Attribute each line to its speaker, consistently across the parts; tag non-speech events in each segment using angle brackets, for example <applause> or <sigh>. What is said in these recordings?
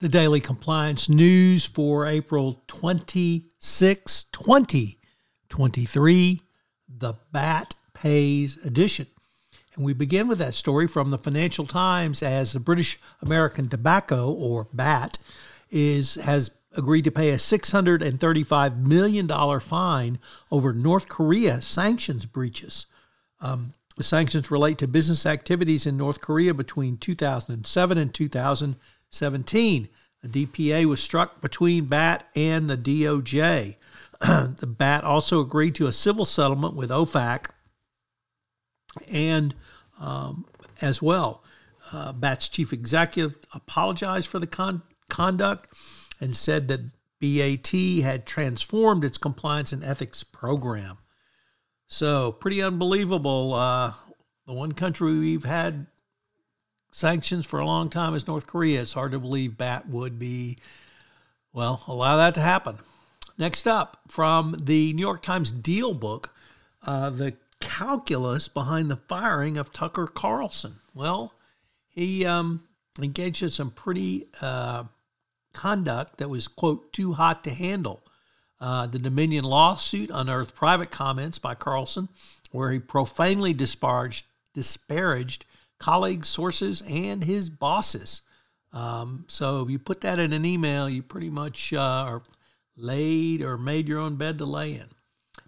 Speaker 1: The daily compliance news for April 26, 2023, the BAT Pays edition. And we begin with that story from the Financial Times as the British American Tobacco, or BAT, is has agreed to pay a $635 million fine over North Korea sanctions breaches. Um, the sanctions relate to business activities in North Korea between 2007 and 2000. 17. The DPA was struck between BAT and the DOJ. <clears throat> the BAT also agreed to a civil settlement with OFAC and um, as well. Uh, BAT's chief executive apologized for the con- conduct and said that BAT had transformed its compliance and ethics program. So, pretty unbelievable. Uh, the one country we've had sanctions for a long time as North Korea, it's hard to believe BAT would be, well, allow that to happen. Next up, from the New York Times DealBook, uh, the calculus behind the firing of Tucker Carlson. Well, he um, engaged in some pretty uh, conduct that was, quote, too hot to handle. Uh, the Dominion lawsuit unearthed private comments by Carlson where he profanely disparaged, disparaged colleagues, sources, and his bosses. Um, so if you put that in an email, you pretty much uh, are laid or made your own bed to lay in.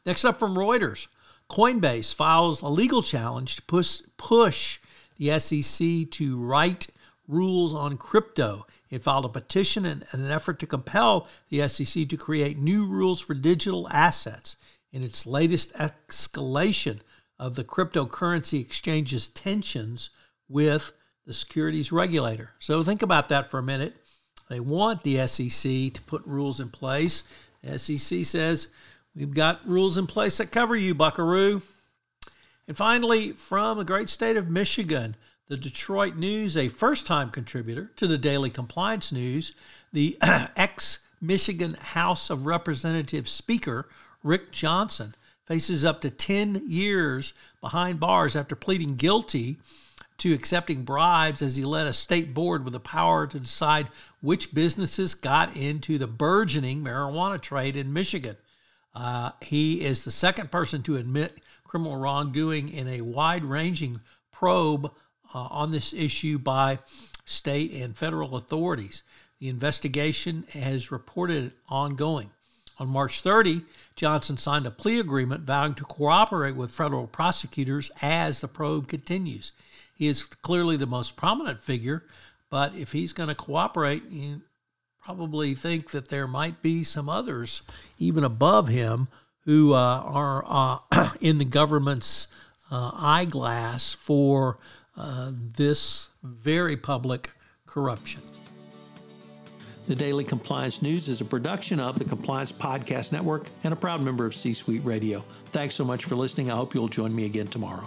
Speaker 1: Next up from Reuters, Coinbase files a legal challenge to push, push the SEC to write rules on crypto. It filed a petition in an effort to compel the SEC to create new rules for digital assets. In its latest escalation of the cryptocurrency exchange's tensions with the securities regulator. So think about that for a minute. They want the SEC to put rules in place. The SEC says, We've got rules in place that cover you, buckaroo. And finally, from the great state of Michigan, the Detroit News, a first time contributor to the Daily Compliance News, the <clears throat> ex Michigan House of Representatives Speaker, Rick Johnson, faces up to 10 years behind bars after pleading guilty to accepting bribes as he led a state board with the power to decide which businesses got into the burgeoning marijuana trade in Michigan. Uh, he is the second person to admit criminal wrongdoing in a wide ranging probe uh, on this issue by state and federal authorities. The investigation has reported ongoing. On March 30, Johnson signed a plea agreement vowing to cooperate with federal prosecutors as the probe continues. He is clearly the most prominent figure, but if he's going to cooperate, you probably think that there might be some others even above him who uh, are uh, <clears throat> in the government's uh, eyeglass for uh, this very public corruption. The Daily Compliance News is a production of the Compliance Podcast Network and a proud member of C Suite Radio. Thanks so much for listening. I hope you'll join me again tomorrow.